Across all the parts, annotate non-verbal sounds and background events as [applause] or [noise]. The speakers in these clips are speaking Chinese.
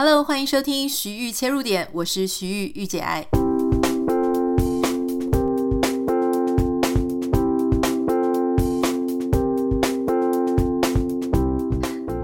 Hello，欢迎收听徐玉切入点，我是徐玉御姐爱。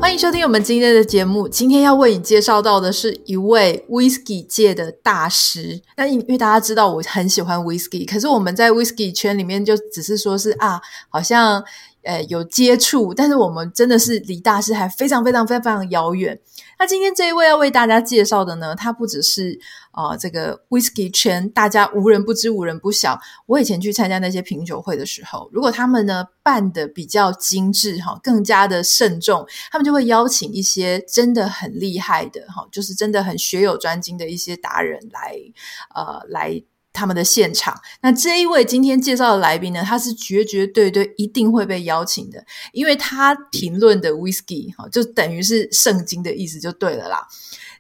欢迎收听我们今天的节目。今天要为你介绍到的是一位 Whisky 界的大师。那因为大家知道我很喜欢 Whisky，可是我们在 Whisky 圈里面就只是说是啊，好像。呃，有接触，但是我们真的是离大师还非常非常非常非常遥远。那今天这一位要为大家介绍的呢，他不只是啊、呃，这个 whisky 圈大家无人不知、无人不晓。我以前去参加那些品酒会的时候，如果他们呢办得比较精致哈，更加的慎重，他们就会邀请一些真的很厉害的哈，就是真的很学有专精的一些达人来呃来。他们的现场，那这一位今天介绍的来宾呢，他是绝绝对对一定会被邀请的，因为他评论的 whisky 哈，就等于是圣经的意思就对了啦。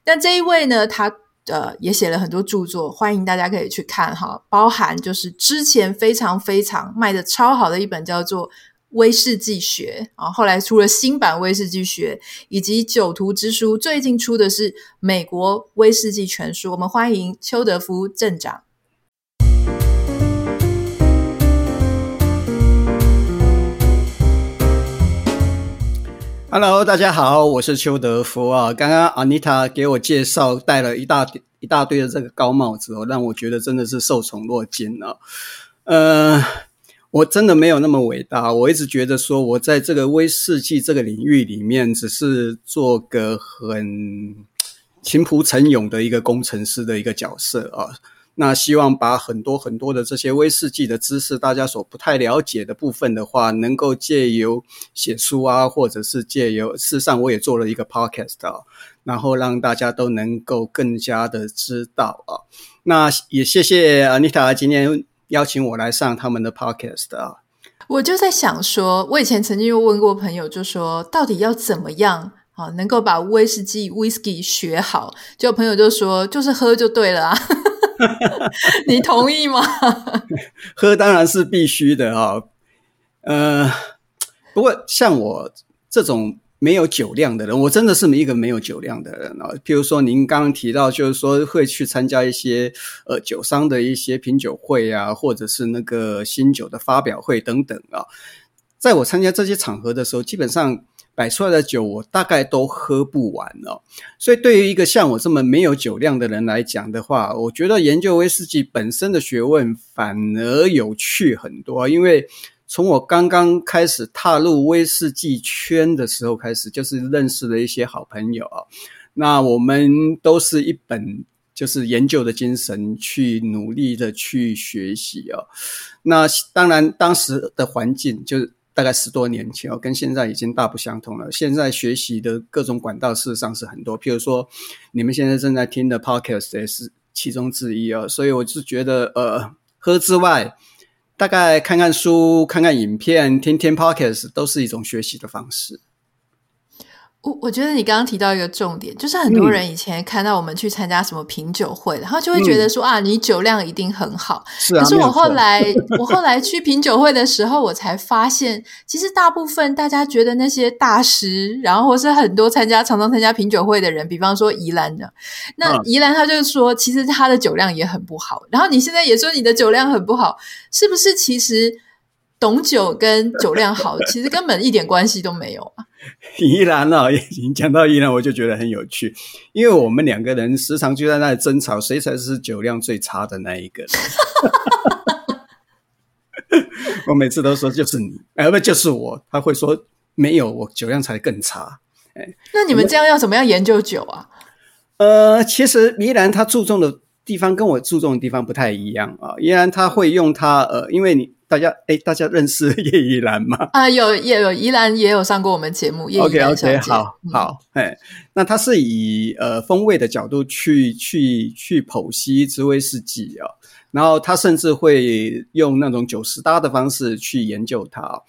但这一位呢，他呃也写了很多著作，欢迎大家可以去看哈，包含就是之前非常非常卖的超好的一本叫做《威士忌学》啊，后来出了新版《威士忌学》，以及《酒徒之书》，最近出的是《美国威士忌全书》。我们欢迎邱德夫镇长。Hello，大家好，我是邱德夫啊。刚刚 Anita 给我介绍，戴了一大一大堆的这个高帽子哦，让我觉得真的是受宠若惊啊。呃，我真的没有那么伟大，我一直觉得说我在这个威士忌这个领域里面，只是做个很勤仆诚勇的一个工程师的一个角色啊。那希望把很多很多的这些威士忌的知识，大家所不太了解的部分的话，能够借由写书啊，或者是借由，事实上我也做了一个 podcast 啊，然后让大家都能够更加的知道啊。那也谢谢 Anita 今天邀请我来上他们的 podcast 啊。我就在想说，我以前曾经又问过朋友，就说到底要怎么样啊，能够把威士忌 whisky 学好？就朋友就说，就是喝就对了啊。[laughs] 你同意吗？[laughs] 喝当然是必须的啊、呃，不过像我这种没有酒量的人，我真的是一个没有酒量的人啊、譬如说，您刚刚提到，就是说会去参加一些呃酒商的一些品酒会啊，或者是那个新酒的发表会等等啊。在我参加这些场合的时候，基本上。摆出来的酒，我大概都喝不完哦。所以，对于一个像我这么没有酒量的人来讲的话，我觉得研究威士忌本身的学问反而有趣很多。因为从我刚刚开始踏入威士忌圈的时候开始，就是认识了一些好朋友啊。那我们都是一本就是研究的精神去努力的去学习啊。那当然，当时的环境就是。大概十多年前哦，跟现在已经大不相同了。现在学习的各种管道事实上是很多，譬如说你们现在正在听的 Podcast 也是其中之一哦。所以我是觉得，呃，喝之外，大概看看书、看看影片、听听 Podcast 都是一种学习的方式。我我觉得你刚刚提到一个重点，就是很多人以前看到我们去参加什么品酒会，然后就会觉得说、嗯、啊，你酒量一定很好。是啊。可是我后来 [laughs] 我后来去品酒会的时候，我才发现，其实大部分大家觉得那些大师，然后或是很多参加常常参加品酒会的人，比方说宜兰的，那宜兰他就说，其实他的酒量也很不好。然后你现在也说你的酒量很不好，是不是？其实懂酒跟酒量好，其实根本一点关系都没有啊。[laughs] 宜兰啊，已经讲到宜兰，我就觉得很有趣，因为我们两个人时常就在那里争吵，谁才是酒量最差的那一个。[laughs] 我每次都说就是你，哎，不就是我？他会说没有，我酒量才更差。哎，那你们这样要怎么样研究酒啊？呃，其实宜兰他注重的地方跟我注重的地方不太一样啊。依然他会用他呃，因为你。大家哎，大家认识叶宜兰吗？[laughs] 啊，有也有宜兰也有上过我们节目。OK OK，好好，哎、嗯，那他是以呃风味的角度去去去剖析一支威士忌啊，然后他甚至会用那种九十搭的方式去研究它。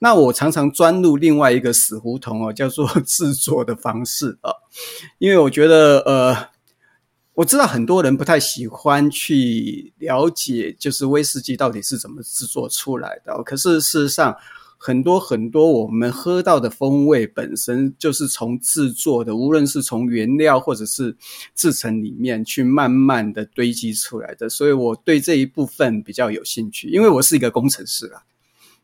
那我常常钻入另外一个死胡同哦，叫做 [laughs] 制作的方式啊，因为我觉得呃。我知道很多人不太喜欢去了解，就是威士忌到底是怎么制作出来的。可是事实上，很多很多我们喝到的风味本身就是从制作的，无论是从原料或者是制成里面去慢慢的堆积出来的，所以我对这一部分比较有兴趣，因为我是一个工程师啦，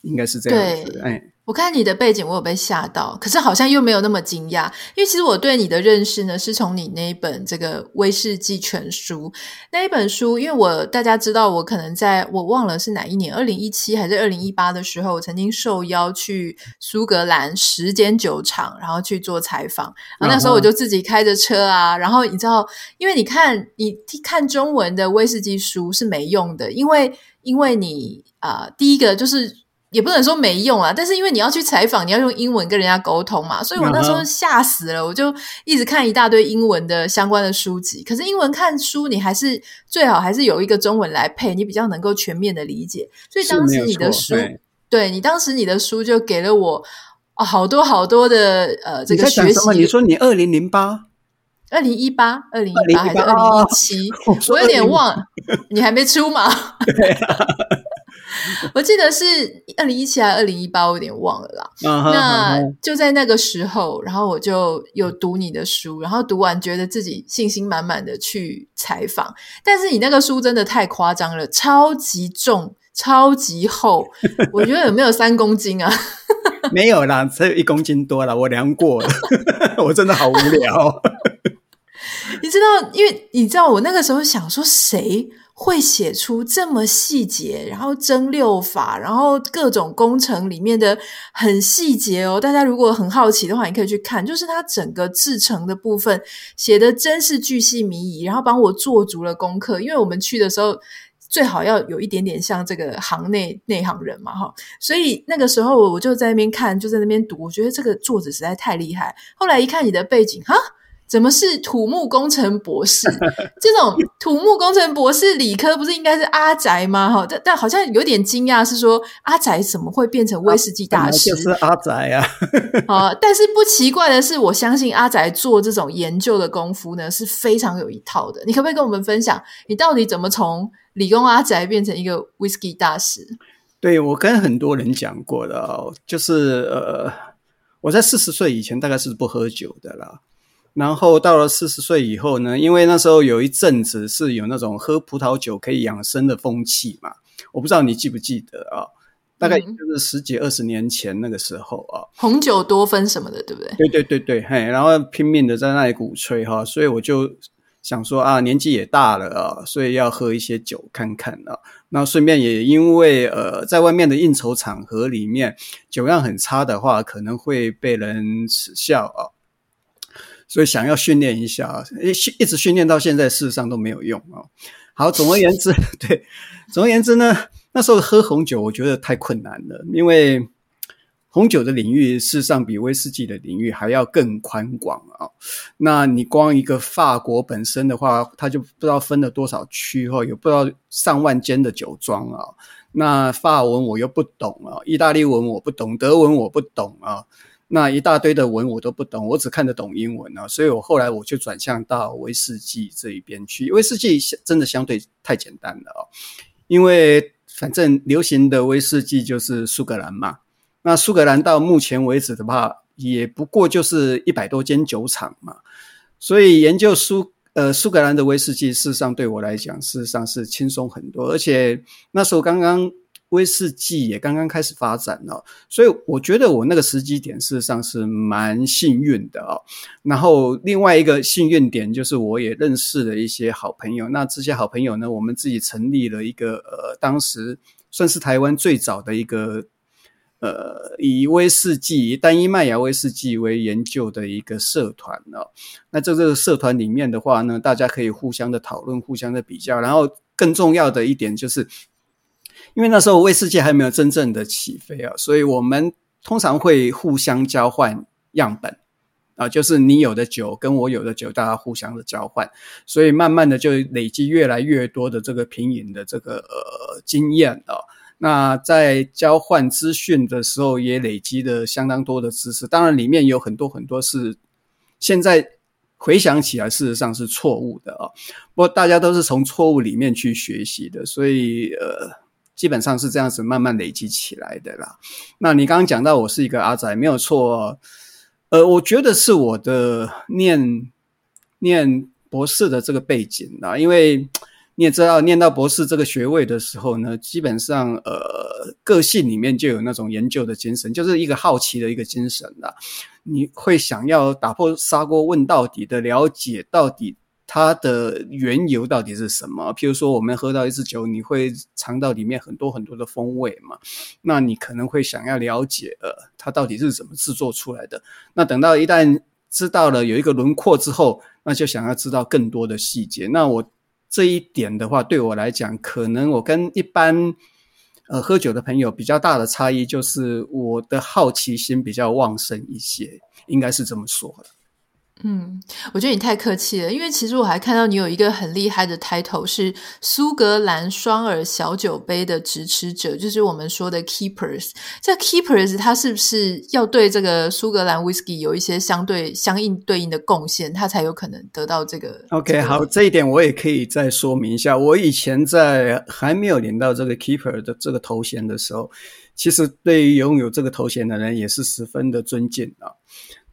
应该是这样子，哎。我看你的背景，我有被吓到，可是好像又没有那么惊讶，因为其实我对你的认识呢，是从你那一本这个威士忌全书。那一本书，因为我大家知道，我可能在我忘了是哪一年，二零一七还是二零一八的时候，我曾经受邀去苏格兰时间酒厂，然后去做采访，然后那时候我就自己开着车啊，然后你知道，因为你看你看中文的威士忌书是没用的，因为因为你啊、呃，第一个就是。也不能说没用啊，但是因为你要去采访，你要用英文跟人家沟通嘛，所以我那时候吓死了，我就一直看一大堆英文的相关的书籍。可是英文看书，你还是最好还是有一个中文来配，你比较能够全面的理解。所以当时你的书，对，对你当时你的书就给了我哦好多好多的呃这个学习。你说你二零零八、二零一八、二零一八还是二零一七？我有点忘，你还没出吗？[laughs] 对啊 [laughs] 我记得是二零一七还是二零一八，我有点忘了啦。Uh -huh, 那就在那个时候，然后我就有读你的书，然后读完觉得自己信心满满的去采访。但是你那个书真的太夸张了，超级重，超级厚，[laughs] 我觉得有没有三公斤啊？[laughs] 没有啦，只有一公斤多了，我量过了，我真的好无聊。你知道，因为你知道，我那个时候想说谁。会写出这么细节，然后蒸馏法，然后各种工程里面的很细节哦。大家如果很好奇的话，你可以去看，就是它整个制成的部分写的真是巨细靡遗，然后帮我做足了功课。因为我们去的时候最好要有一点点像这个行内内行人嘛，哈。所以那个时候我就在那边看，就在那边读，我觉得这个作者实在太厉害。后来一看你的背景，哈。怎么是土木工程博士？这种土木工程博士，理科不是应该是阿宅吗？哈，但但好像有点惊讶，是说阿宅怎么会变成威士忌大师？就是阿宅啊！[laughs] 啊，但是不奇怪的是，我相信阿宅做这种研究的功夫呢，是非常有一套的。你可不可以跟我们分享，你到底怎么从理工阿宅变成一个威士忌大师？对，我跟很多人讲过的哦，就是呃，我在四十岁以前大概是不喝酒的啦。然后到了四十岁以后呢，因为那时候有一阵子是有那种喝葡萄酒可以养生的风气嘛，我不知道你记不记得啊？大概就是十几二十年前那个时候啊，红酒多酚什么的，对不对？对对对对，嘿，然后拼命的在那里鼓吹哈，所以我就想说啊，年纪也大了啊，所以要喝一些酒看看啊。那顺便也因为呃，在外面的应酬场合里面，酒量很差的话，可能会被人耻笑啊。所以想要训练一下，一一直训练到现在，事实上都没有用啊。好，总而言之，[laughs] 对，总而言之呢，那时候喝红酒我觉得太困难了，因为红酒的领域事实上比威士忌的领域还要更宽广啊。那你光一个法国本身的话，它就不知道分了多少区哈，有不知道上万间的酒庄啊。那法文我又不懂啊，意大利文我不懂，德文我不懂啊。那一大堆的文我都不懂，我只看得懂英文啊，所以我后来我就转向到威士忌这一边去。威士忌真的相对太简单了哦，因为反正流行的威士忌就是苏格兰嘛。那苏格兰到目前为止的话，也不过就是一百多间酒厂嘛，所以研究苏呃苏格兰的威士忌，事实上对我来讲，事实上是轻松很多，而且那时候刚刚。威士忌也刚刚开始发展哦，所以我觉得我那个时机点事实上是蛮幸运的哦。然后另外一个幸运点就是我也认识了一些好朋友，那这些好朋友呢，我们自己成立了一个呃，当时算是台湾最早的一个呃，以威士忌单一麦芽威士忌为研究的一个社团哦。那在这个社团里面的话呢，大家可以互相的讨论，互相的比较，然后更重要的一点就是。因为那时候威士忌还没有真正的起飞啊，所以我们通常会互相交换样本啊，就是你有的酒跟我有的酒，大家互相的交换，所以慢慢的就累积越来越多的这个品饮的这个呃经验啊。那在交换资讯的时候，也累积了相当多的知识。当然，里面有很多很多是现在回想起来，事实上是错误的啊。不过大家都是从错误里面去学习的，所以呃。基本上是这样子慢慢累积起来的啦。那你刚刚讲到我是一个阿仔，没有错。呃，我觉得是我的念念博士的这个背景啦，因为你也知道，念到博士这个学位的时候呢，基本上呃，个性里面就有那种研究的精神，就是一个好奇的一个精神啦。你会想要打破砂锅问到底的了解到底。它的缘由到底是什么？譬如说，我们喝到一支酒，你会尝到里面很多很多的风味嘛？那你可能会想要了解，呃，它到底是怎么制作出来的？那等到一旦知道了有一个轮廓之后，那就想要知道更多的细节。那我这一点的话，对我来讲，可能我跟一般呃喝酒的朋友比较大的差异，就是我的好奇心比较旺盛一些，应该是这么说的。嗯，我觉得你太客气了，因为其实我还看到你有一个很厉害的 title 是苏格兰双耳小酒杯的支持者，就是我们说的 keepers。这 keepers 它是不是要对这个苏格兰 whisky 有一些相对相应对应的贡献，它才有可能得到这个？OK，这个、好，这一点我也可以再说明一下。我以前在还没有领到这个 keeper 的这个头衔的时候，其实对于拥有这个头衔的人也是十分的尊敬啊。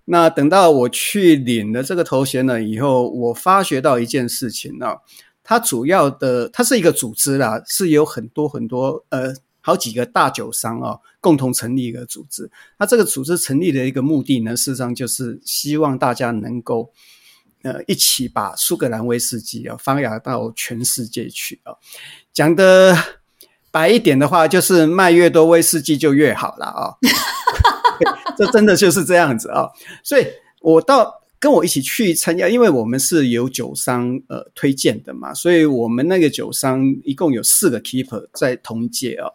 那等到我去领了这个头衔了以后，我发觉到一件事情啊，它主要的它是一个组织啦，是有很多很多呃好几个大酒商啊共同成立一个组织。那这个组织成立的一个目的呢，事实上就是希望大家能够呃一起把苏格兰威士忌啊发扬到全世界去啊。讲的白一点的话，就是卖越多威士忌就越好了啊。[laughs] 这真的就是这样子啊、所以我到跟我一起去参加，因为我们是有酒商呃推荐的嘛，所以我们那个酒商一共有四个 keeper 在同一届啊。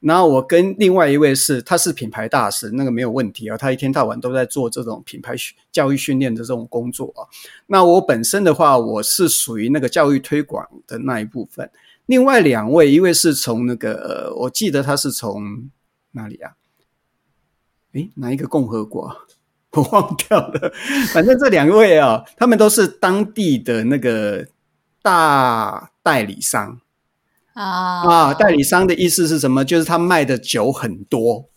然后我跟另外一位是，他是品牌大使，那个没有问题啊，他一天到晚都在做这种品牌教育训练的这种工作啊。那我本身的话，我是属于那个教育推广的那一部分。另外两位，一位是从那个，我记得他是从哪里啊？诶，哪一个共和国？[laughs] 我忘掉了。反正这两位啊，他们都是当地的那个大代理商啊啊！代理商的意思是什么？就是他卖的酒很多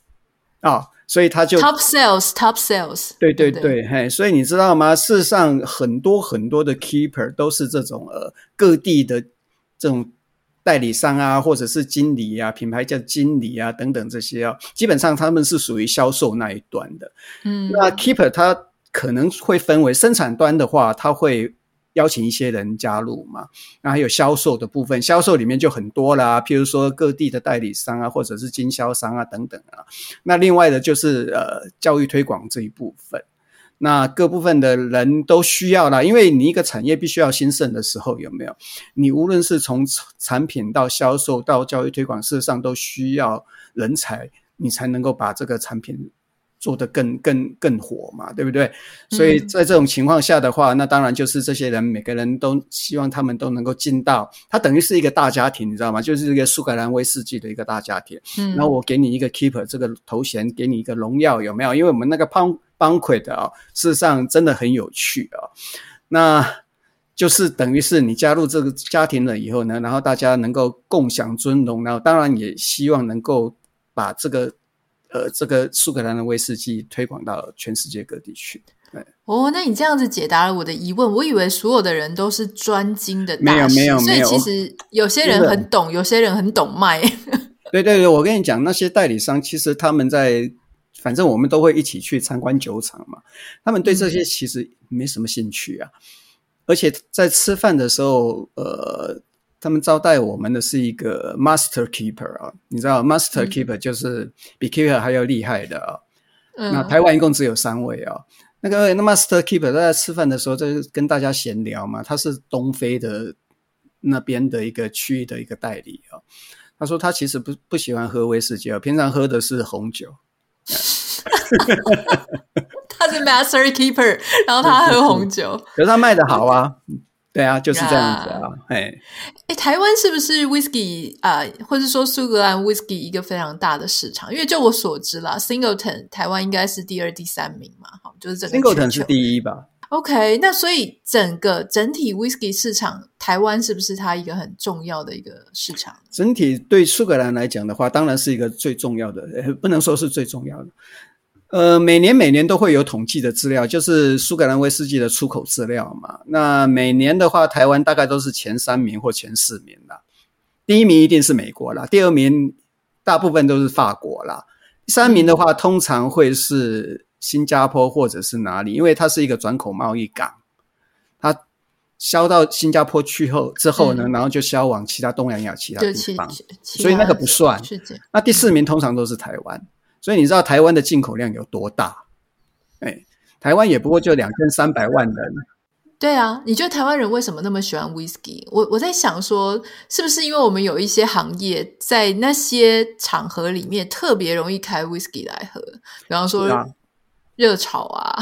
啊，所以他就 top sales，top sales。对对对，对，嘿，所以你知道吗？事实上，很多很多的 keeper 都是这种呃各地的这种。代理商啊，或者是经理啊，品牌叫经理啊，等等这些啊，基本上他们是属于销售那一端的。嗯，那 keeper 他可能会分为生产端的话，他会邀请一些人加入嘛。那还有销售的部分，销售里面就很多啦，譬如说各地的代理商啊，或者是经销商啊等等啊。那另外的就是呃教育推广这一部分。那各部分的人都需要啦，因为你一个产业必须要兴盛的时候，有没有？你无论是从产品到销售到教育推广，事实上都需要人才，你才能够把这个产品做得更更更火嘛，对不对？所以在这种情况下的话，嗯、那当然就是这些人每个人都希望他们都能够进到，它等于是一个大家庭，你知道吗？就是一个苏格兰威士忌的一个大家庭。嗯，然后我给你一个 keeper 这个头衔，给你一个荣耀，有没有？因为我们那个胖。Banquet 啊，事实上真的很有趣啊。那就是等于是你加入这个家庭了以后呢，然后大家能够共享尊荣，然后当然也希望能够把这个呃这个苏格兰的威士忌推广到全世界各地去。对哦，那你这样子解答了我的疑问。我以为所有的人都是专精的没有没有，所以其实有些人很懂，有些人很懂卖。[laughs] 对对对，我跟你讲，那些代理商其实他们在。反正我们都会一起去参观酒厂嘛，他们对这些其实没什么兴趣啊。而且在吃饭的时候，呃，他们招待我们的是一个 master keeper 啊，你知道 master keeper 就是比 keeper 还要厉害的啊。嗯。那台湾一共只有三位啊。那个那 master keeper 在吃饭的时候在跟大家闲聊嘛，他是东非的那边的一个区域的一个代理啊。他说他其实不不喜欢喝威士忌啊，平常喝的是红酒。[laughs] 他是 master keeper，然后他喝红酒，[laughs] 可是他卖的好啊，对啊，就是这样子啊，哎.台湾是不是 whisky 啊、呃，或者说苏格兰 whisky 一个非常大的市场？因为就我所知啦，Singleton 台湾应该是第二、第三名嘛，好，就是这个 Singleton 是第一吧？OK，那所以整个整体 Whisky 市场，台湾是不是它一个很重要的一个市场？整体对苏格兰来讲的话，当然是一个最重要的，不能说是最重要的。呃，每年每年都会有统计的资料，就是苏格兰威士忌的出口资料嘛。那每年的话，台湾大概都是前三名或前四名啦。第一名一定是美国啦，第二名大部分都是法国啦，第三名的话通常会是新加坡或者是哪里，因为它是一个转口贸易港，它销到新加坡去后之后呢，嗯、然后就销往其他东南亚其他地方，所以那个不算。那第四名通常都是台湾。所以你知道台湾的进口量有多大？哎，台湾也不过就两千三百万人。对啊，你觉得台湾人为什么那么喜欢 whisky？我我在想说，是不是因为我们有一些行业在那些场合里面特别容易开 whisky 来喝，比方说热炒啊、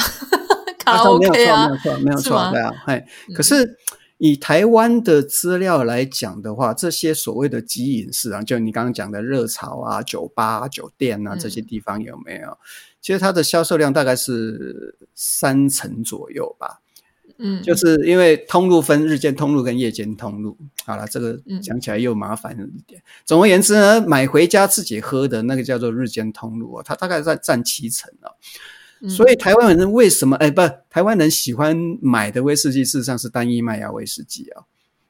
卡拉 OK 啊，没有错，没有错，没有错，对啊，哎，嗯、可是。以台湾的资料来讲的话，这些所谓的集饮式啊，就你刚刚讲的热炒啊、酒吧、啊、酒店啊这些地方有没有？嗯、其实它的销售量大概是三成左右吧。嗯，就是因为通路分日间通路跟夜间通路。好了，这个讲起来又麻烦一点。嗯、总而言之呢，买回家自己喝的那个叫做日间通路啊，它大概在占七成所以台湾人为什么？哎，不，台湾人喜欢买的威士忌，事实上是单一麦芽威士忌啊。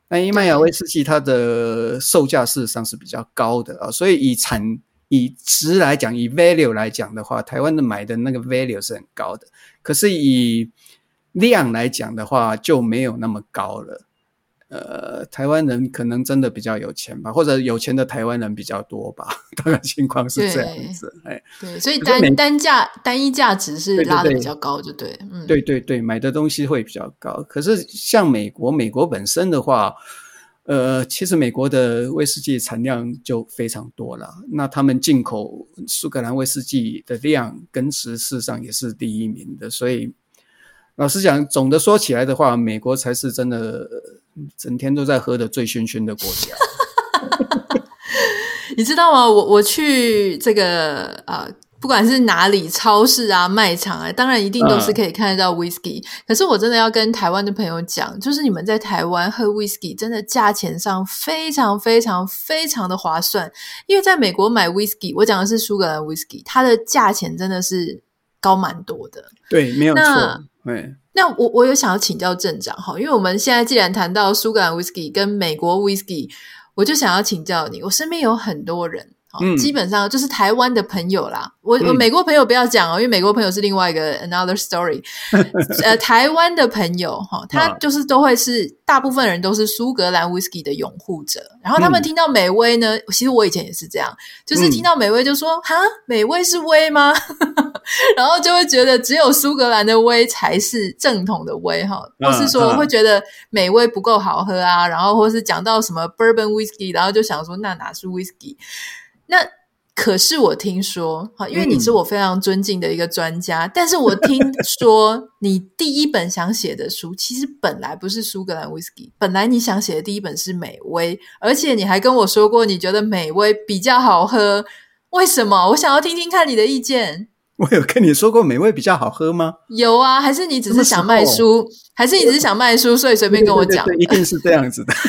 单一麦芽威士忌它的售价事实上是比较高的啊。所以以产以值来讲，以 value 来讲的话，台湾的买的那个 value 是很高的。可是以量来讲的话，就没有那么高了。呃，台湾人可能真的比较有钱吧，或者有钱的台湾人比较多吧，[laughs] 大概情况是这样子。对哎，对，所以单单价单一价值是拉的比较高，就对。嗯，对对对，买的东西会比较高。可是像美国，美国本身的话，呃，其实美国的威士忌产量就非常多了。那他们进口苏格兰威士忌的量跟值事实上也是第一名的。所以老实讲，总的说起来的话，美国才是真的。整天都在喝的醉醺醺的国家，[laughs] 你知道吗？我我去这个呃，不管是哪里超市啊、卖场啊，当然一定都是可以看得到 whisky。Uh, 可是我真的要跟台湾的朋友讲，就是你们在台湾喝 whisky，真的价钱上非常非常非常的划算。因为在美国买 whisky，我讲的是苏格兰 whisky，它的价钱真的是高蛮多的。对，没有错，对。那我我有想要请教镇长哈，因为我们现在既然谈到苏格兰威士忌跟美国威士忌，我就想要请教你。我身边有很多人，嗯，基本上就是台湾的朋友啦。我我美国朋友不要讲哦，因为美国朋友是另外一个 another story。[laughs] 呃，台湾的朋友哈，他就是都会是大部分人都是苏格兰威士忌的拥护者，然后他们听到美威呢，其实我以前也是这样，就是听到美威就说哈，美威是威吗？[laughs] 然后就会觉得只有苏格兰的威才是正统的威哈，或是说会觉得美威不够好喝啊，然后或是讲到什么 bourbon whiskey，然后就想说那哪是 whisky？那可是我听说哈，因为你是我非常尊敬的一个专家，嗯、但是我听说 [laughs] 你第一本想写的书其实本来不是苏格兰 whisky，本来你想写的第一本是美威，而且你还跟我说过你觉得美威比较好喝，为什么？我想要听听看你的意见。我有跟你说过美味比较好喝吗？有啊，还是你只是想卖书？还是你只是想卖书，所以随便跟我讲？对对对对，一定是这样子的。[laughs]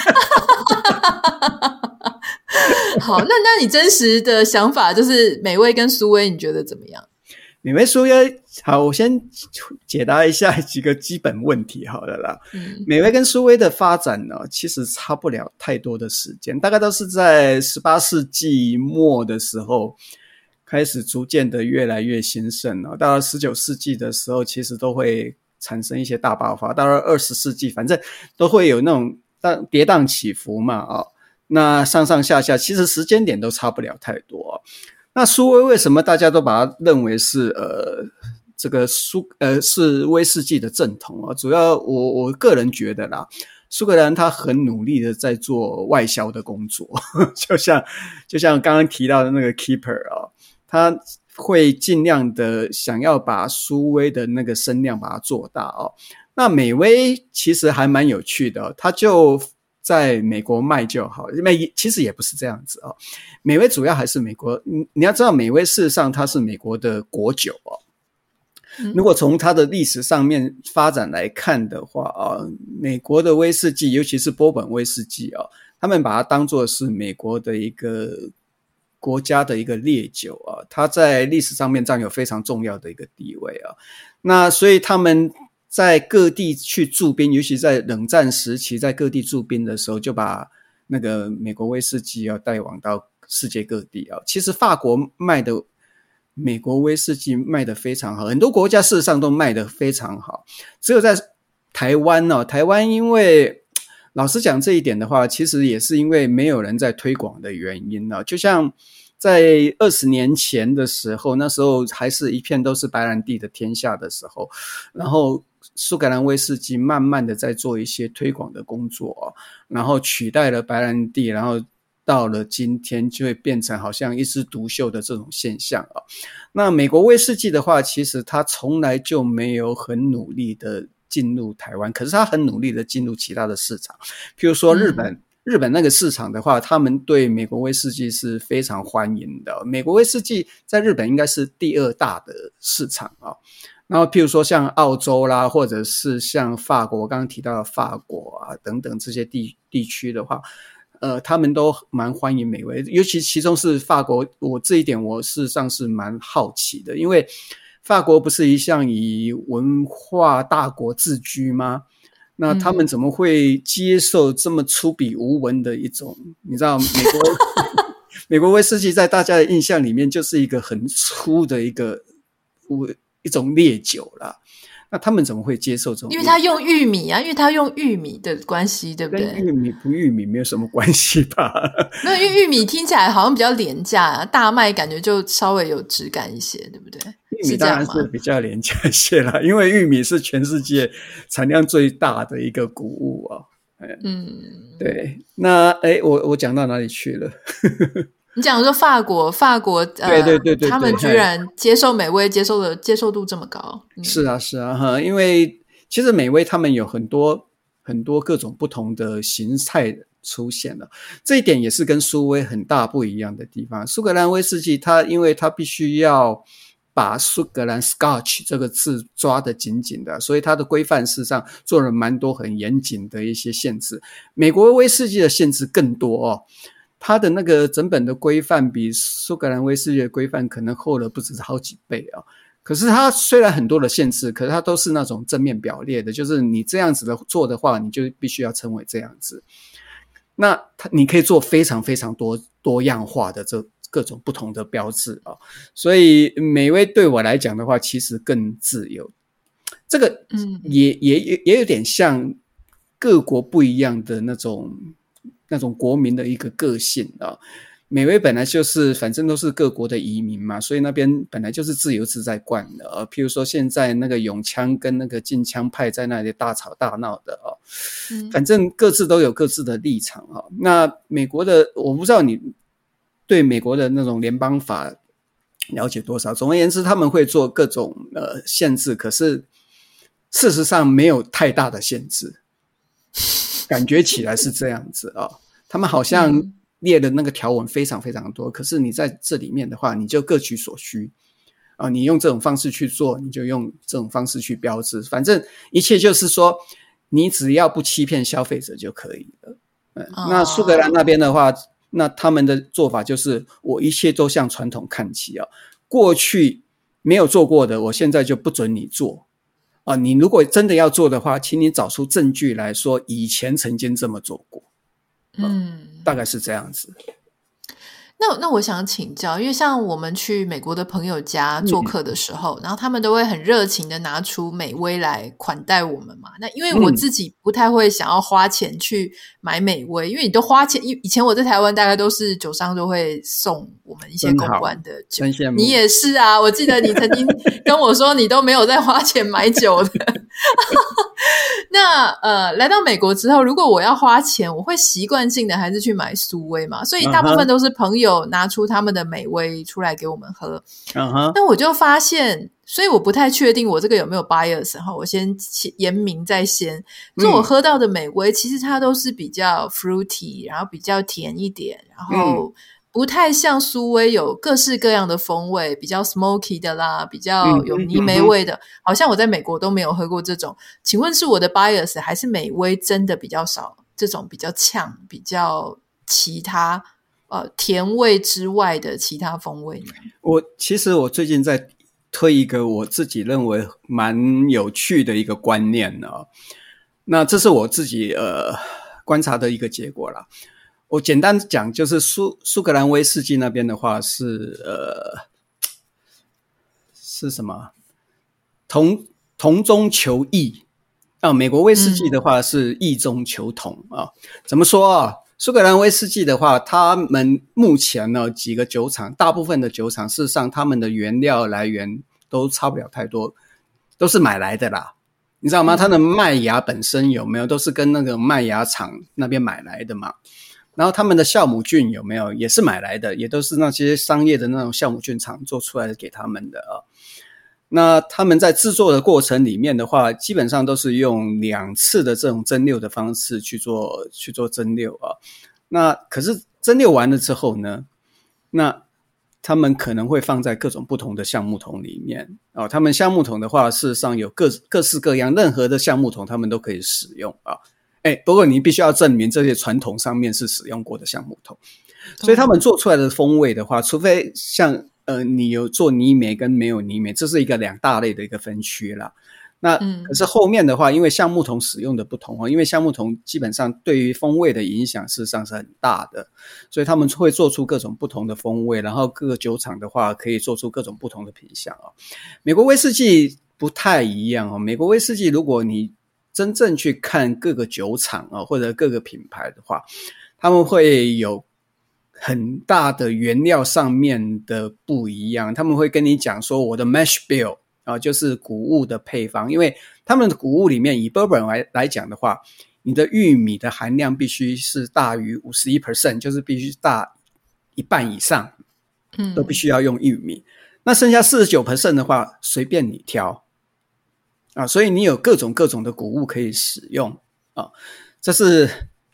好，那那你真实的想法就是美味跟苏威，你觉得怎么样？美味苏威，好，我先解答一下几个基本问题，好了啦。嗯，美味跟苏威的发展呢，其实差不了太多的时间，大概都是在十八世纪末的时候。开始逐渐的越来越兴盛了。到了十九世纪的时候，其实都会产生一些大爆发。到了二十世纪，反正都会有那种荡跌宕起伏嘛，啊，那上上下下，其实时间点都差不了太多。那苏威为什么大家都把它认为是呃这个苏呃是威士忌的正统啊？主要我我个人觉得啦，苏格兰他很努力的在做外销的工作，[laughs] 就像就像刚刚提到的那个 Keeper 啊。他会尽量的想要把苏威的那个声量把它做大哦。那美威其实还蛮有趣的，他就在美国卖就好。因为其实也不是这样子哦。美威主要还是美国，你你要知道，美威事实上它是美国的国酒哦。如果从它的历史上面发展来看的话啊，美国的威士忌，尤其是波本威士忌啊，他们把它当做是美国的一个国家的一个烈酒啊，它在历史上面占有非常重要的一个地位啊。那所以他们在各地去驻兵，尤其在冷战时期，在各地驻兵的时候，就把那个美国威士忌要带往到世界各地啊。其实法国卖的。美国威士忌卖得非常好，很多国家事实上都卖得非常好，只有在台湾呢、哦。台湾因为老实讲这一点的话，其实也是因为没有人在推广的原因呢。就像在二十年前的时候，那时候还是一片都是白兰地的天下的时候，然后苏格兰威士忌慢慢的在做一些推广的工作，然后取代了白兰地，然后。到了今天，就会变成好像一枝独秀的这种现象啊。那美国威士忌的话，其实它从来就没有很努力的进入台湾，可是他很努力的进入其他的市场。譬如说日本，嗯、日本那个市场的话，他们对美国威士忌是非常欢迎的。美国威士忌在日本应该是第二大的市场啊。然后譬如说像澳洲啦，或者是像法国，我刚刚提到的法国啊等等这些地地区的话。呃，他们都蛮欢迎美威，尤其其中是法国。我这一点我事实上是蛮好奇的，因为法国不是一向以文化大国自居吗？那他们怎么会接受这么粗鄙无文的一种？嗯、你知道，美国 [laughs] 美国威士忌在大家的印象里面就是一个很粗的一个一种烈酒啦。那他们怎么会接受这种？因为他用玉米啊，因为他用玉米的关系，对不对？玉米不玉米没有什么关系吧？[laughs] 那因为玉米听起来好像比较廉价啊，大麦感觉就稍微有质感一些，对不对？玉米当然是比较廉价一些啦，因为玉米是全世界产量最大的一个谷物啊。嗯，对。那哎，我我讲到哪里去了？[laughs] 你讲说法国，法国呃，对对对对，他们居然接受美味，接受的接受度这么高。嗯、是啊，是啊，哈，因为其实美味他们有很多很多各种不同的形态出现了，这一点也是跟苏威很大不一样的地方。苏格兰威士忌，它因为它必须要把苏格兰 Scotch 这个字抓得紧紧的，所以它的规范事实上做了蛮多很严谨的一些限制。美国威士忌的限制更多哦。它的那个整本的规范比苏格兰威士忌的规范可能厚了不止好几倍啊！可是它虽然很多的限制，可是它都是那种正面表列的，就是你这样子的做的话，你就必须要称为这样子。那它你可以做非常非常多多样化的这各种不同的标志啊！所以美威对我来讲的话，其实更自由。这个嗯，也也也也有点像各国不一样的那种。那种国民的一个个性啊，美威本来就是反正都是各国的移民嘛，所以那边本来就是自由自在惯的啊。譬如说现在那个永枪跟那个禁枪派在那里大吵大闹的啊，反正各自都有各自的立场啊。那美国的我不知道你对美国的那种联邦法了解多少？总而言之，他们会做各种呃限制，可是事实上没有太大的限制。感觉起来是这样子啊、哦，他们好像列的那个条文非常非常多，可是你在这里面的话，你就各取所需啊，你用这种方式去做，你就用这种方式去标志，反正一切就是说，你只要不欺骗消费者就可以了。嗯，那苏格兰那边的话，那他们的做法就是，我一切都向传统看齐啊，过去没有做过的，我现在就不准你做。啊，你如果真的要做的话，请你找出证据来说，以前曾经这么做过。嗯，大概是这样子。那那我想请教，因为像我们去美国的朋友家做客的时候，嗯、然后他们都会很热情的拿出美威来款待我们嘛。那因为我自己不太会想要花钱去买美威，嗯、因为你都花钱。以以前我在台湾，大概都是酒商都会送我们一些公关的酒。你也是啊，我记得你曾经 [laughs] 跟我说，你都没有在花钱买酒的。[laughs] [laughs] 那呃，来到美国之后，如果我要花钱，我会习惯性的还是去买苏威嘛。所以大部分都是朋友。拿出他们的美威出来给我们喝，嗯哼，那我就发现，所以我不太确定我这个有没有 bias 哈，我先言明在先，就我喝到的美威，其实它都是比较 fruity，然后比较甜一点，然后不太像苏威有各式各样的风味，比较 smoky 的啦，比较有泥煤味的，嗯嗯嗯、好像我在美国都没有喝过这种。请问是我的 bias 还是美威真的比较少这种比较呛、比较其他呃甜味之外的其他风味呢？我其实我最近在推一个我自己认为蛮有趣的一个观念呢、哦，那这是我自己呃观察的一个结果啦。我简单讲，就是苏苏格兰威士忌那边的话是呃是什么？同同中求异啊。美国威士忌的话是异中求同、嗯、啊。怎么说啊？苏格兰威士忌的话，他们目前呢几个酒厂，大部分的酒厂事实上他们的原料来源都差不了太多，都是买来的啦。你知道吗？它的麦芽本身有没有都是跟那个麦芽厂那边买来的嘛？然后他们的酵母菌有没有也是买来的，也都是那些商业的那种酵母菌厂做出来的给他们的啊。那他们在制作的过程里面的话，基本上都是用两次的这种蒸馏的方式去做去做蒸馏啊。那可是蒸馏完了之后呢，那他们可能会放在各种不同的橡木桶里面啊。他们橡木桶的话，事实上有各各式各样，任何的橡木桶他们都可以使用啊。哎，不过你必须要证明这些传统上面是使用过的橡木桶，所以他们做出来的风味的话，除非像呃你有做泥煤跟没有泥煤，这是一个两大类的一个分区啦。那可是后面的话，因为橡木桶使用的不同哦，因为橡木桶基本上对于风味的影响事实上是很大的，所以他们会做出各种不同的风味，然后各个酒厂的话可以做出各种不同的品相哦。美国威士忌不太一样哦，美国威士忌如果你真正去看各个酒厂啊，或者各个品牌的话，他们会有很大的原料上面的不一样。他们会跟你讲说，我的 mash bill 啊，就是谷物的配方，因为他们的谷物里面以 bourbon 来来讲的话，你的玉米的含量必须是大于五十一 percent，就是必须大一半以上，嗯，都必须要用玉米。嗯、那剩下四十九 percent 的话，随便你挑。啊，所以你有各种各种的谷物可以使用啊，这是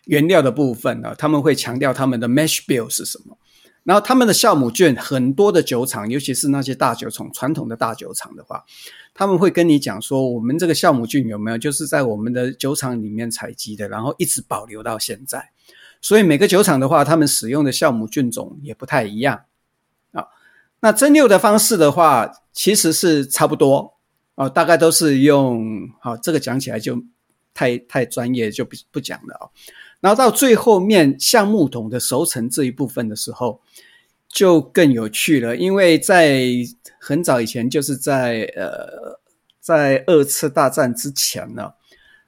原料的部分啊。他们会强调他们的 mash bill 是什么，然后他们的酵母菌，很多的酒厂，尤其是那些大酒厂，传统的大酒厂的话，他们会跟你讲说，我们这个酵母菌有没有，就是在我们的酒厂里面采集的，然后一直保留到现在。所以每个酒厂的话，他们使用的酵母菌种也不太一样啊。那蒸馏的方式的话，其实是差不多。哦，大概都是用好，这个讲起来就太太专业，就不不讲了哦。然后到最后面橡木桶的熟成这一部分的时候，就更有趣了，因为在很早以前，就是在呃，在二次大战之前呢，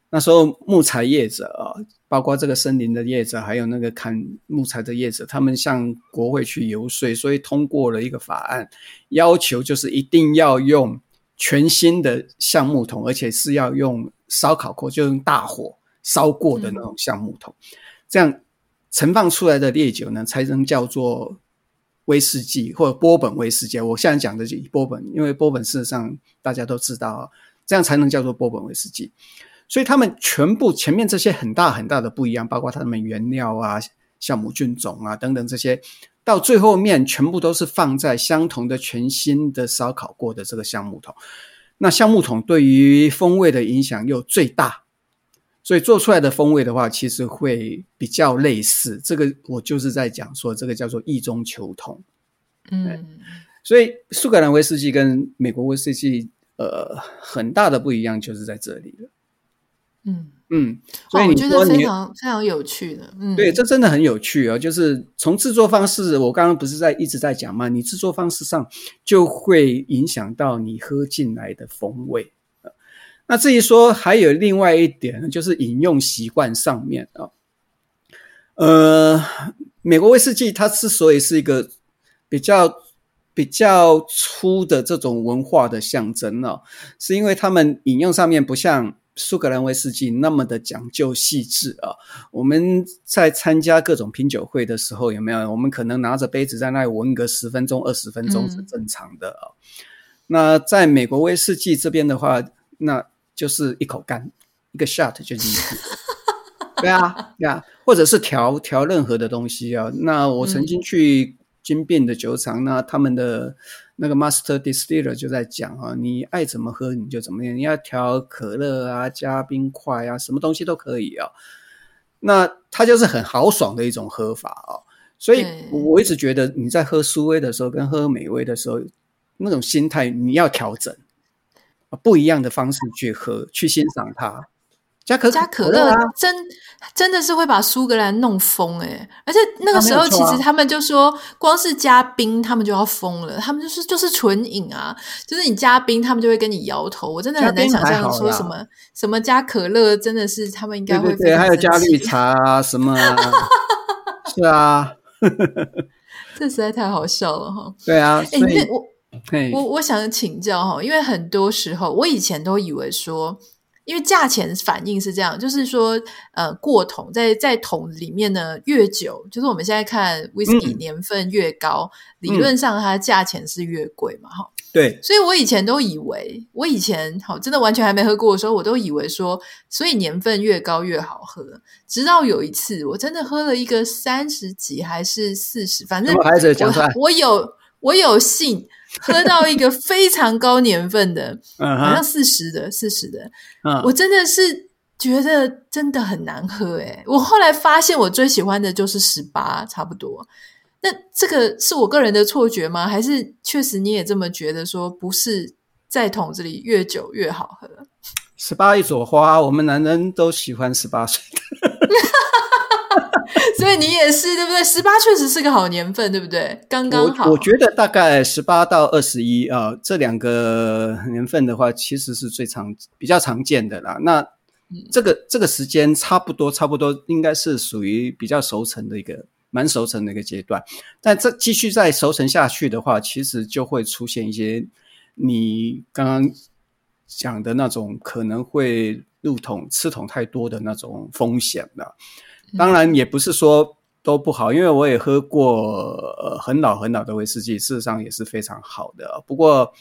那时候木材业者啊，包括这个森林的业者，还有那个砍木材的业者，他们向国会去游说，所以通过了一个法案，要求就是一定要用。全新的橡木桶，而且是要用烧烤过，就用大火烧过的那种橡木桶，这样盛放出来的烈酒呢，才能叫做威士忌或者波本威士忌。我现在讲的是波本，因为波本事实上大家都知道，这样才能叫做波本威士忌。所以他们全部前面这些很大很大的不一样，包括他们原料啊、橡木菌种啊等等这些。到最后面全部都是放在相同的全新的烧烤过的这个橡木桶，那橡木桶对于风味的影响又最大，所以做出来的风味的话，其实会比较类似。这个我就是在讲说，这个叫做异中求同。嗯，所以苏格兰威士忌跟美国威士忌，呃，很大的不一样就是在这里了。嗯。嗯，所以你觉得非常非常有趣的，嗯，对，这真的很有趣哦。就是从制作方式，我刚刚不是在一直在讲嘛？你制作方式上就会影响到你喝进来的风味。那至于说还有另外一点，就是饮用习惯上面啊，呃，美国威士忌它之所以是一个比较比较粗的这种文化的象征呢，是因为他们饮用上面不像。苏格兰威士忌那么的讲究细致啊！我们在参加各种品酒会的时候，有没有？我们可能拿着杯子在那里闻个十分钟、二十分钟是正常的啊。嗯、那在美国威士忌这边的话，那就是一口干，一个 shot 就进去。[laughs] 对啊，呀，或者是调调任何的东西啊。那我曾经去金槟的酒厂，嗯、那他们的那个 master distiller 就在讲啊，你爱怎么喝你就怎么样，你要调可乐啊，加冰块啊，什么东西都可以啊。那它就是很豪爽的一种喝法啊。所以我一直觉得你在喝苏威的时候跟喝美威的时候，那种心态你要调整，不一样的方式去喝，去欣赏它。加可加可乐真真的是会把苏格兰弄疯诶，而且那个时候其实他们就说，光是加冰他们就要疯了，他们就是就是纯饮啊，就是你加冰他们就会跟你摇头。我真的很难想象说什么什么加可乐真的是他们应该会对，还有加绿茶啊什么啊，[laughs] 是啊。这实在太好笑了哈！对啊，哎，那我我我想请教哈，因为很多时候我以前都以为说，因为价钱反应是这样，就是说呃过桶在在桶里面呢越久，就是我们现在看威士忌年份越高，嗯、理论上它的价钱是越贵嘛哈。对，所以我以前都以为，我以前好真的完全还没喝过的时候，我都以为说，所以年份越高越好喝。直到有一次，我真的喝了一个三十几还是四十，反正我我有我有幸喝到一个非常高年份的，[laughs] 好像四十的四十的，我真的是觉得真的很难喝诶。我后来发现，我最喜欢的就是十八，差不多。那这个是我个人的错觉吗？还是确实你也这么觉得？说不是在桶子里越久越好喝？十八一朵花，我们男人都喜欢十八岁的，[laughs] 所以你也是对不对？十八确实是个好年份，对不对？刚刚好。我，我觉得大概十八到二十一啊，这两个年份的话，其实是最常比较常见的啦。那这个这个时间差不多，差不多应该是属于比较熟成的一个。蛮熟成的一个阶段，但这继续再熟成下去的话，其实就会出现一些你刚刚讲的那种可能会入桶吃桶太多的那种风险了。当然也不是说都不好，因为我也喝过很老很老的威士忌，事实上也是非常好的。不过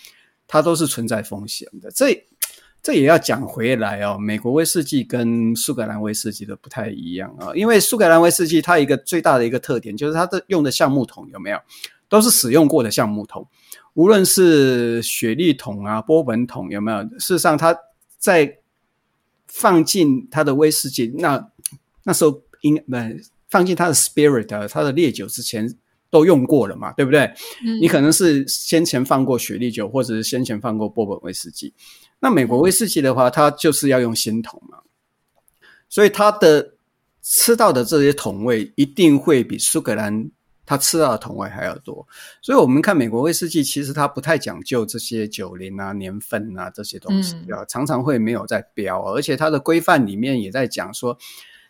它都是存在风险的。这。这也要讲回来哦，美国威士忌跟苏格兰威士忌的不太一样啊，因为苏格兰威士忌它一个最大的一个特点就是它的用的橡木桶有没有，都是使用过的橡木桶，无论是雪莉桶啊、波本桶有没有，事实上它在放进他的威士忌，那那时候应不放进他的 spirit 他的烈酒之前都用过了嘛，对不对？嗯。你可能是先前放过雪莉酒，或者是先前放过波本威士忌。那美国威士忌的话，它就是要用新桶嘛，所以它的吃到的这些桶味一定会比苏格兰它吃到的同位还要多。所以，我们看美国威士忌，其实它不太讲究这些酒龄啊、年份啊这些东西啊，嗯、常常会没有在标，而且它的规范里面也在讲说，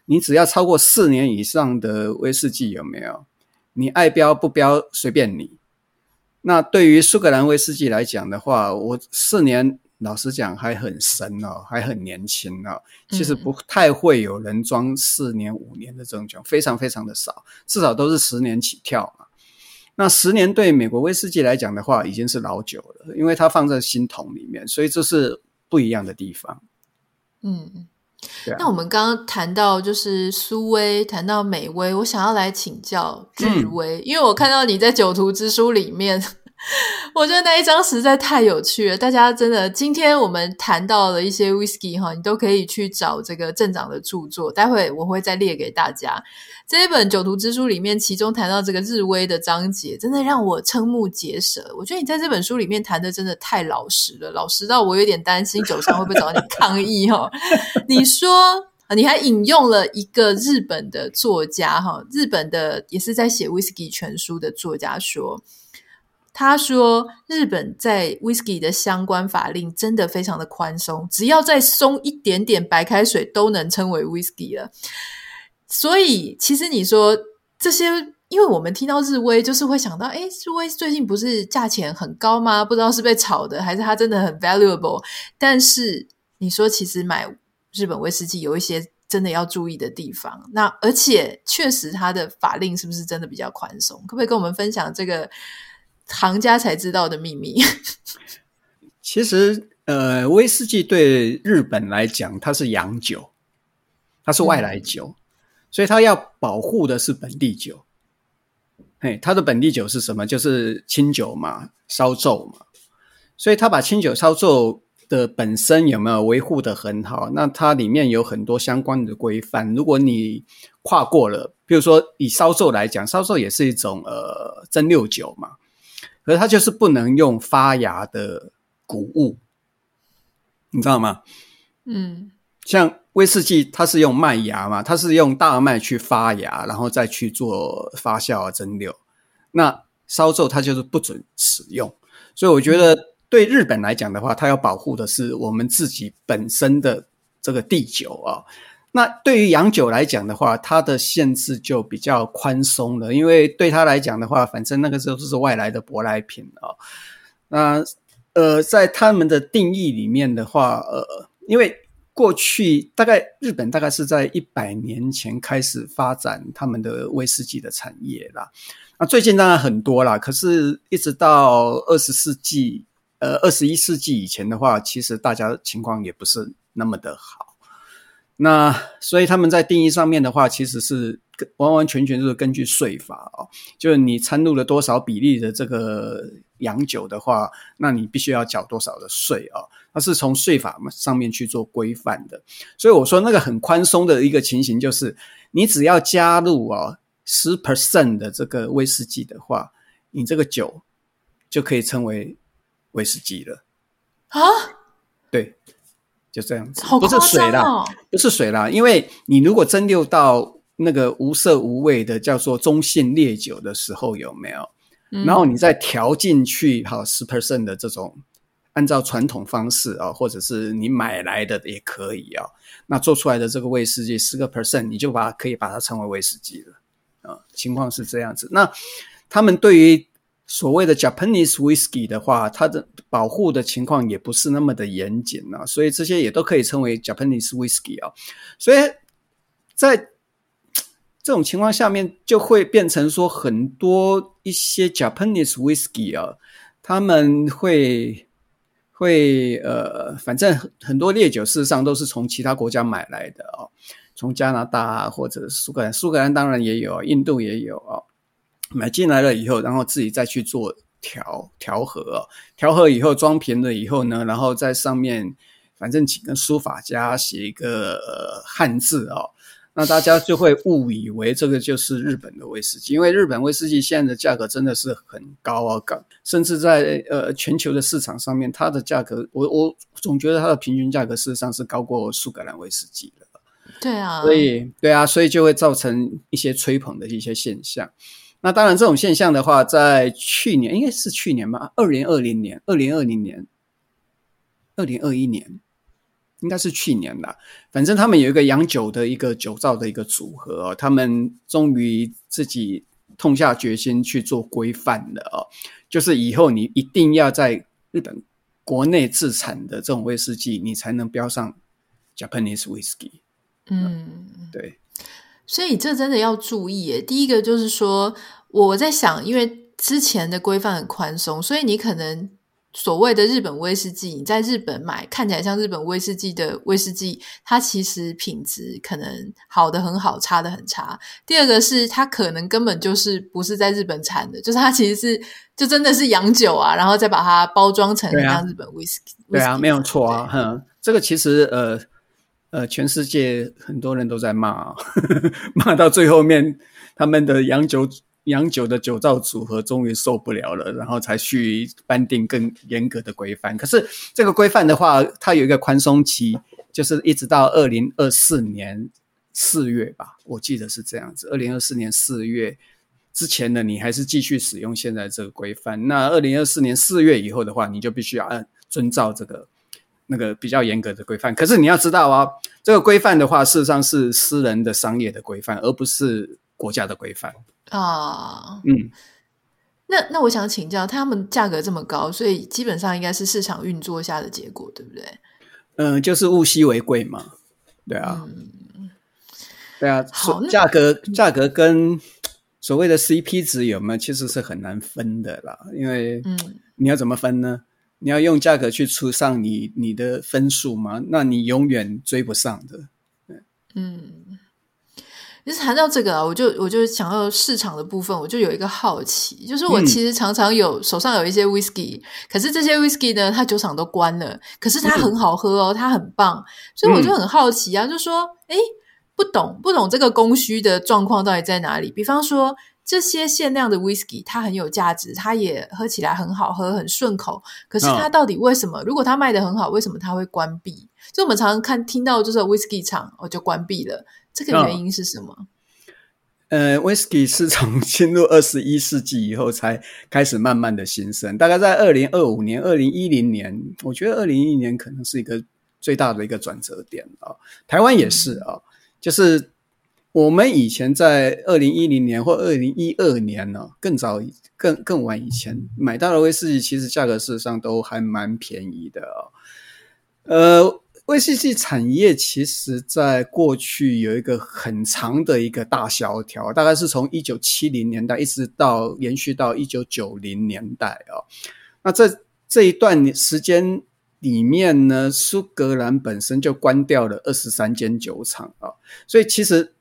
你只要超过四年以上的威士忌有没有？你爱标不标随便你。那对于苏格兰威士忌来讲的话，我四年。老实讲，还很神哦，还很年轻哦。其实不太会有人装四年、五年的这种酒，非常非常的少，至少都是十年起跳嘛。那十年对美国威士忌来讲的话，已经是老酒了，因为它放在新桶里面，所以这是不一样的地方。嗯，啊。那我们刚刚谈到就是苏威，谈到美威，我想要来请教日威，嗯，因为我看到你在酒徒之书里面。[laughs] 我觉得那一张实在太有趣了，大家真的，今天我们谈到了一些 whisky 哈，你都可以去找这个镇长的著作，待会我会再列给大家。这一本酒徒之书里面，其中谈到这个日威的章节，真的让我瞠目结舌。我觉得你在这本书里面谈的真的太老实了，老实到我有点担心酒商会不会找你抗议哈。[laughs] 你说你还引用了一个日本的作家哈，日本的也是在写 whisky 全书的作家说。他说：“日本在 whisky 的相关法令真的非常的宽松，只要再松一点点，白开水都能称为 whisky 了。所以，其实你说这些，因为我们听到日威，就是会想到，诶，日威最近不是价钱很高吗？不知道是被炒的，还是它真的很 valuable。但是你说，其实买日本威士忌有一些真的要注意的地方。那而且，确实它的法令是不是真的比较宽松？可不可以跟我们分享这个？”行家才知道的秘密。其实，呃，威士忌对日本来讲，它是洋酒，它是外来酒，嗯、所以它要保护的是本地酒。嘿，它的本地酒是什么？就是清酒嘛，烧酎嘛。所以它把清酒烧酎的本身有没有维护的很好？那它里面有很多相关的规范。如果你跨过了，比如说以烧酎来讲，烧酎也是一种呃蒸馏酒嘛，可是它就是不能用发芽的谷物，你知道吗？嗯，像。威士忌它是用麦芽嘛，它是用大麦去发芽，然后再去做发酵啊蒸馏。那烧酎它就是不准使用，所以我觉得对日本来讲的话，它要保护的是我们自己本身的这个地酒啊。那对于洋酒来讲的话，它的限制就比较宽松了，因为对他来讲的话，反正那个时候是外来的舶来品啊。那呃，在他们的定义里面的话，呃，因为过去大概日本大概是在一百年前开始发展他们的威士忌的产业啦。那最近当然很多啦，可是一直到二十世纪，呃，二十一世纪以前的话，其实大家情况也不是那么的好。那所以他们在定义上面的话，其实是完完全全就是根据税法哦，就是你掺入了多少比例的这个洋酒的话，那你必须要缴多少的税哦。它是从税法上面去做规范的，所以我说那个很宽松的一个情形，就是你只要加入哦十 percent 的这个威士忌的话，你这个酒就可以称为威士忌了啊？对，就这样子，不是水啦，不是水啦，因为你如果蒸馏到那个无色无味的叫做中性烈酒的时候，有没有？嗯，然后你再调进去好十 percent 的这种。按照传统方式啊，或者是你买来的也可以啊。那做出来的这个威士忌十个 percent，你就把它可以把它称为威士忌了啊。情况是这样子。那他们对于所谓的 Japanese whiskey 的话，它的保护的情况也不是那么的严谨啊。所以这些也都可以称为 Japanese whiskey 啊。所以在这种情况下面，就会变成说很多一些 Japanese whiskey 啊，他们会。会呃，反正很多烈酒事实上都是从其他国家买来的哦，从加拿大啊，或者苏格兰，苏格兰当然也有，印度也有啊，买进来了以后，然后自己再去做调调和哦，调和以后装瓶了以后呢，然后在上面反正请个书法家写一个呃汉字哦。那大家就会误以为这个就是日本的威士忌，因为日本威士忌现在的价格真的是很高啊，高，甚至在呃全球的市场上面，它的价格，我我总觉得它的平均价格事实上是高过苏格兰威士忌的。对啊，所以对啊，所以就会造成一些吹捧的一些现象。那当然，这种现象的话，在去年应该是去年吧，二零二零年、二零二零年、二零二一年。应该是去年啦，反正他们有一个洋酒的一个酒造的一个组合哦，他们终于自己痛下决心去做规范了哦，就是以后你一定要在日本国内自产的这种威士忌，你才能标上 Japanese Whisky。嗯，对，所以这真的要注意耶。第一个就是说，我在想，因为之前的规范很宽松，所以你可能。所谓的日本威士忌，你在日本买看起来像日本威士忌的威士忌，它其实品质可能好的很好，差的很差。第二个是它可能根本就是不是在日本产的，就是它其实是就真的是洋酒啊，然后再把它包装成像日本威士忌。对啊，没有错啊，哼，这个其实呃呃，全世界很多人都在骂啊，[laughs] 骂到最后面他们的洋酒。洋酒的酒造组合终于受不了了，然后才去颁定更严格的规范。可是这个规范的话，它有一个宽松期，就是一直到二零二四年四月吧，我记得是这样子。二零二四年四月之前呢，你还是继续使用现在这个规范。那二零二四年四月以后的话，你就必须要按遵照这个那个比较严格的规范。可是你要知道啊，这个规范的话，事实上是私人的商业的规范，而不是国家的规范。啊，嗯，那那我想请教，他们价格这么高，所以基本上应该是市场运作下的结果，对不对？嗯，就是物稀为贵嘛，对啊，嗯、对啊，好，价格价格跟所谓的 CP 值有没有，其实是很难分的啦，因为嗯，你要怎么分呢？你要用价格去出上你你的分数吗？那你永远追不上的，嗯。其实谈到这个啊，我就我就想到市场的部分，我就有一个好奇，就是我其实常常有、嗯、手上有一些 whisky，可是这些 whisky 呢，它酒厂都关了，可是它很好喝哦，它很棒，所以我就很好奇啊，嗯、就说，哎，不懂不懂这个供需的状况到底在哪里？比方说这些限量的 whisky，它很有价值，它也喝起来很好喝，很顺口，可是它到底为什么？哦、如果它卖的很好，为什么它会关闭？就我们常常看听到就是 whisky 厂哦就关闭了。这个原因是什么？哦、呃，威士忌是从进入二十一世纪以后才开始慢慢的兴盛。大概在二零二五年、二零一零年，我觉得二零一零年可能是一个最大的一个转折点啊、哦。台湾也是啊、就是我们以前在二零一零年或二零一二年呢、更早、更更晚以前买到的威士忌，其实价格事实上都还蛮便宜的、哦。呃。威士忌产业其实在过去有一个很长的一个大萧条，大概是从一九七零年代一直到延续到一九九零年代啊。那这这一段时间里面呢，苏格兰本身就关掉了二十三间酒厂啊，所以其实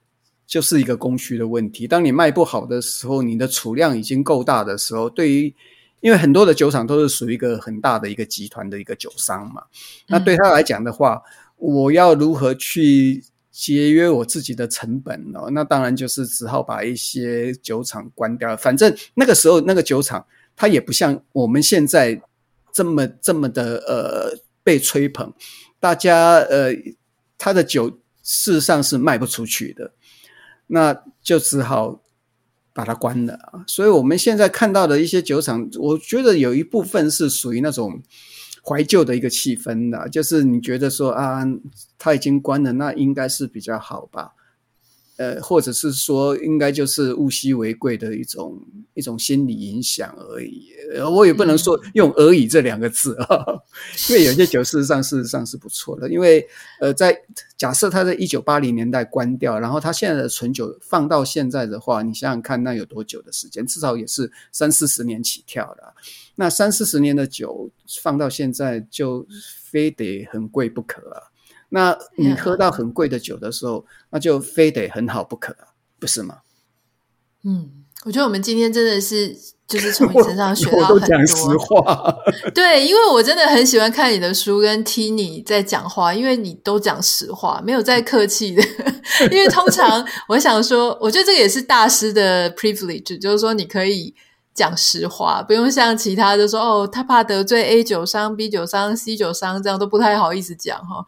就是一个供需的问题。当你卖不好的时候，你的储量已经够大的时候，对于因为很多的酒厂都是属于一个很大的一个集团的一个酒商嘛，那对他来讲的话，我要如何去节约我自己的成本呢？那当然就是只好把一些酒厂关掉。反正那个时候那个酒厂，它也不像我们现在这么这么的呃被吹捧，大家呃他的酒事实上是卖不出去的，那就只好。把它关了！所以我们现在看到的一些酒厂，我觉得有一部分是属于那种怀旧的一个气氛的，就是你觉得说啊，它已经关了，那应该是比较好吧。呃，或者是说，应该就是物稀为贵的一种一种心理影响而已。我也不能说用而已这两个字啊，嗯、因为有些酒事实上事实上是不错的。因为呃，在假设它在一九八零年代关掉，然后它现在的存酒放到现在的话，你想想看，那有多久的时间？至少也是三四十年起跳的。那三四十年的酒放到现在，就非得很贵不可啊。那你喝到很贵的酒的时候，嗯、那就非得很好不可，不是吗？嗯，我觉得我们今天真的是就是从你身上学到很多。讲实话，对，因为我真的很喜欢看你的书跟听你在讲话，因为你都讲实话，没有在客气的。[laughs] 因为通常 [laughs] 我想说，我觉得这个也是大师的 privilege，就是说你可以讲实话，不用像其他的说哦，他怕得罪 A 酒商、B 酒商、C 酒商，这样都不太好意思讲哈。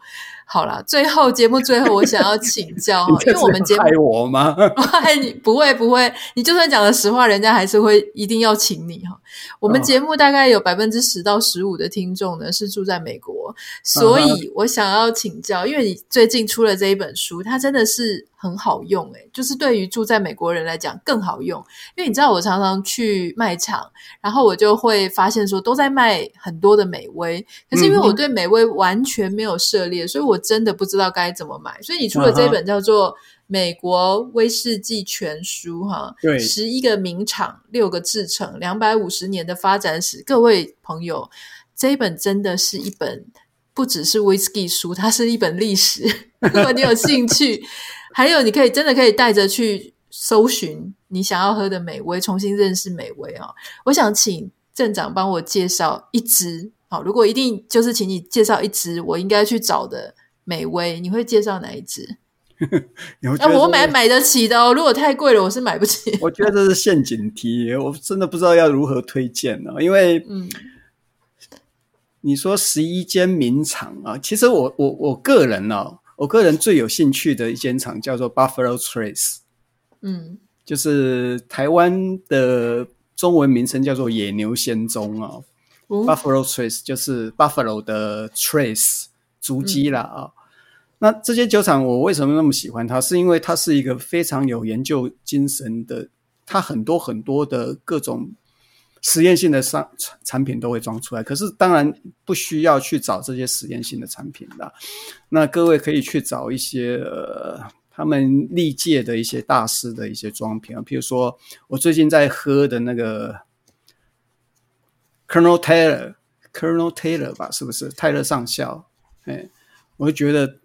好了，最后节目最后，我想要请教，[laughs] 因为我们节目害我吗？害 [laughs] 你不会不会，你就算讲了实话，人家还是会一定要请你哈。我们节目大概有百分之十到十五的听众呢是住在美国，所以我想要请教，因为你最近出了这一本书，它真的是很好用诶，就是对于住在美国人来讲更好用，因为你知道我常常去卖场，然后我就会发现说都在卖很多的美威，可是因为我对美威完全没有涉猎，所以我。真的不知道该怎么买，所以你出了这一本叫做《美国威士忌全书》哈，对，十一个名厂，六个制成，两百五十年的发展史。各位朋友，这一本真的是一本不只是威士忌书，它是一本历史。[laughs] 如果你有兴趣，[laughs] 还有你可以真的可以带着去搜寻你想要喝的美威，重新认识美威啊！我想请镇长帮我介绍一支好，如果一定就是请你介绍一支我应该去找的。美威，你会介绍哪一支？[laughs] 啊，我买买得起的哦。如果太贵了，我是买不起。[laughs] 我觉得这是陷阱题，我真的不知道要如何推荐呢。因为，嗯，你说十一间名厂啊，其实我我我个人呢、啊，我个人最有兴趣的一间厂叫做 Buffalo Trace，嗯，就是台湾的中文名称叫做野牛仙踪啊。嗯、Buffalo Trace 就是 Buffalo 的 Trace。足迹了啊！那这些酒厂我为什么那么喜欢它？是因为它是一个非常有研究精神的，它很多很多的各种实验性的商产品都会装出来。可是当然不需要去找这些实验性的产品的。那各位可以去找一些呃，他们历届的一些大师的一些装瓶啊，譬如说我最近在喝的那个 Colonel Taylor，Colonel Taylor 吧，是不是泰勒上校？哎，我就觉得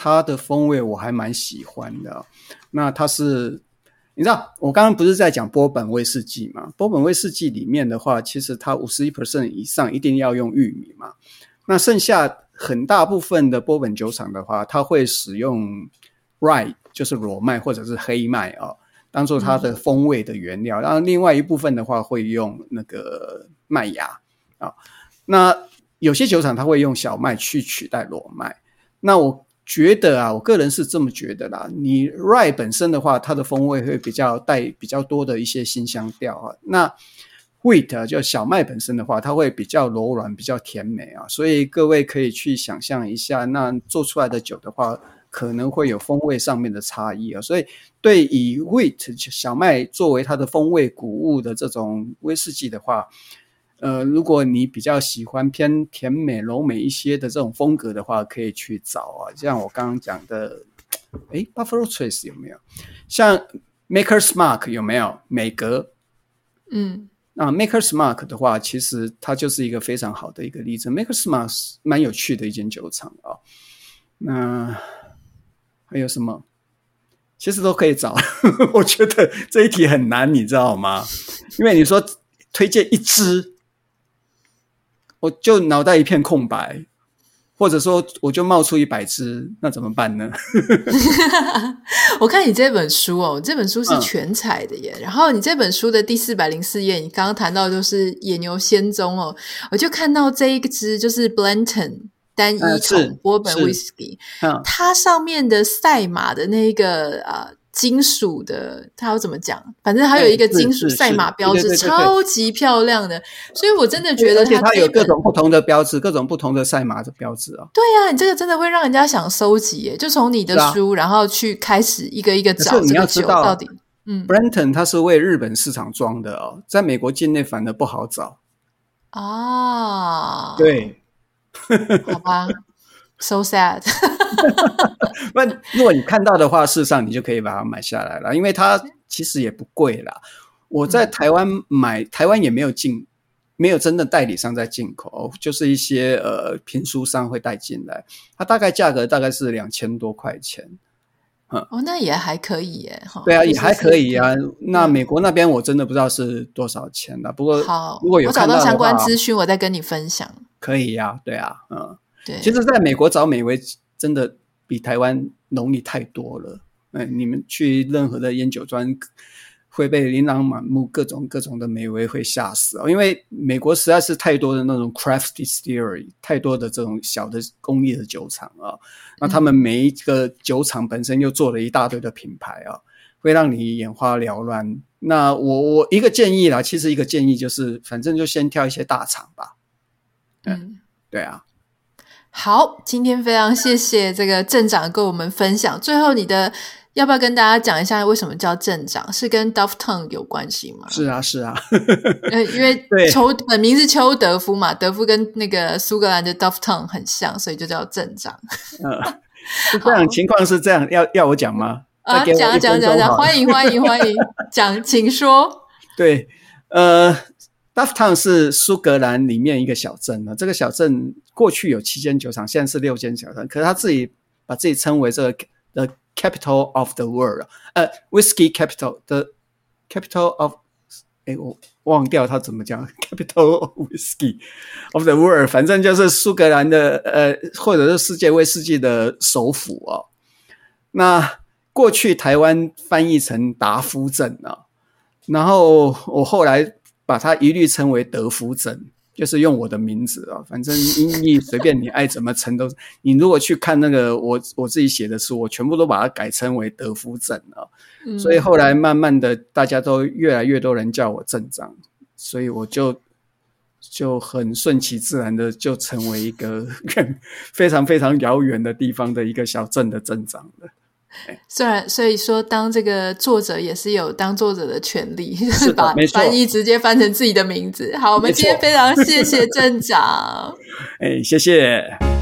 它的风味我还蛮喜欢的。那它是，你知道，我刚刚不是在讲波本威士忌嘛？波本威士忌里面的话，其实它五十一 percent 以上一定要用玉米嘛。那剩下很大部分的波本酒厂的话，它会使用 rye，就是裸麦或者是黑麦啊、哦，当做它的风味的原料。然后另外一部分的话，会用那个麦芽啊、那有些酒厂它会用小麦去取代裸麦。那我觉得啊，我个人是这么觉得啦。你 rye 本身的话，它的风味会比较带比较多的一些辛香调啊。那 wheat 就小麦本身的话，它会比较柔软、比较甜美啊，所以各位可以去想象一下，那做出来的酒的话，可能会有风味上面的差异啊。所以，对以 wheat 小麦作为它的风味谷物的这种威士忌的话，呃，如果你比较喜欢偏甜美、柔美一些的这种风格的话，可以去找啊。像我刚刚讲的，哎，Buffalo Trace 有没有？像 Maker's Mark 有没有？美格，嗯。那 Maker's Mark 的话，其实它就是一个非常好的一个例子。Maker's Mark 蛮有趣的一间酒厂啊。那还有什么？其实都可以找。[laughs] 我觉得这一题很难，你知道吗？因为你说推荐一支，我就脑袋一片空白。或者说，我就冒出一百只，那怎么办呢？[laughs] 我看你这本书哦，这本书是全彩的耶。嗯、然后你这本书的第四百零四页，你刚刚谈到就是野牛仙踪哦，我就看到这一只就是 Blanton 单一桶波本威士忌，嗯、它上面的赛马的那个呃。金属的，它要怎么讲？反正它有一个金属赛马标志，超级漂亮的。所以我真的觉得它，它有各种不同的标志，各种不同的赛马的标志啊。对呀、啊，你这个真的会让人家想收集耶！就从你的书，啊、然后去开始一个一个找这个酒到底。嗯，Brenton 它是为日本市场装的哦，在美国境内反而不好找啊。对，好吧。So sad。[laughs] 那如果你看到的话，事实上你就可以把它买下来了，因为它其实也不贵啦。我在台湾买，台湾也没有进，没有真的代理商在进口，就是一些呃评书商会带进来。它大概价格大概是两千多块钱。嗯，哦，那也还可以耶。对啊，也还可以啊。那美国那边我真的不知道是多少钱了。不过好，如果有我找到相关资讯，我再跟你分享。可以呀，对啊，嗯。对其实，在美国找美威真的比台湾容易太多了。哎，你们去任何的烟酒庄，会被琳琅满目、各种各种的美威会吓死哦。因为美国实在是太多的那种 craft distillery，太多的这种小的工业的酒厂啊。那他们每一个酒厂本身又做了一大堆的品牌啊，会让你眼花缭乱。那我我一个建议啦，其实一个建议就是，反正就先挑一些大厂吧。嗯，嗯对啊。好，今天非常谢谢这个镇长跟我们分享。最后，你的要不要跟大家讲一下为什么叫镇长？是跟 Dove Tongue 有关系吗？是啊，是啊，[laughs] 因为 [laughs] 邱本名是邱德夫嘛，德夫跟那个苏格兰的 Dove Tongue 很像，所以就叫镇长。嗯，[laughs] 这样情况是这样，要要我讲吗？啊，讲讲讲讲，欢迎欢迎欢迎，讲，请说。对，呃。Duff Town 是苏格兰里面一个小镇呢。这个小镇过去有七间酒厂，现在是六间酒厂。可是他自己把自己称为这个 The Capital of the World，呃，Whisky Capital 的 Capital of，哎，我忘掉他怎么讲，Capital of Whisky of the World，反正就是苏格兰的呃，或者是世界威士忌的首府哦。那过去台湾翻译成达夫镇啊，然后我后来。把它一律称为德福镇，就是用我的名字啊，反正音译随便你爱怎么称都。你如果去看那个我我自己写的书，我全部都把它改称为德福镇啊。嗯、所以后来慢慢的，大家都越来越多人叫我镇长，所以我就就很顺其自然的就成为一个 [laughs] 非常非常遥远的地方的一个小镇的镇长了。虽然，所以说，当这个作者也是有当作者的权利，就是 [laughs] 把翻译直接翻成自己的名字。好，我们今天非常谢谢镇长。[laughs] 哎，谢谢。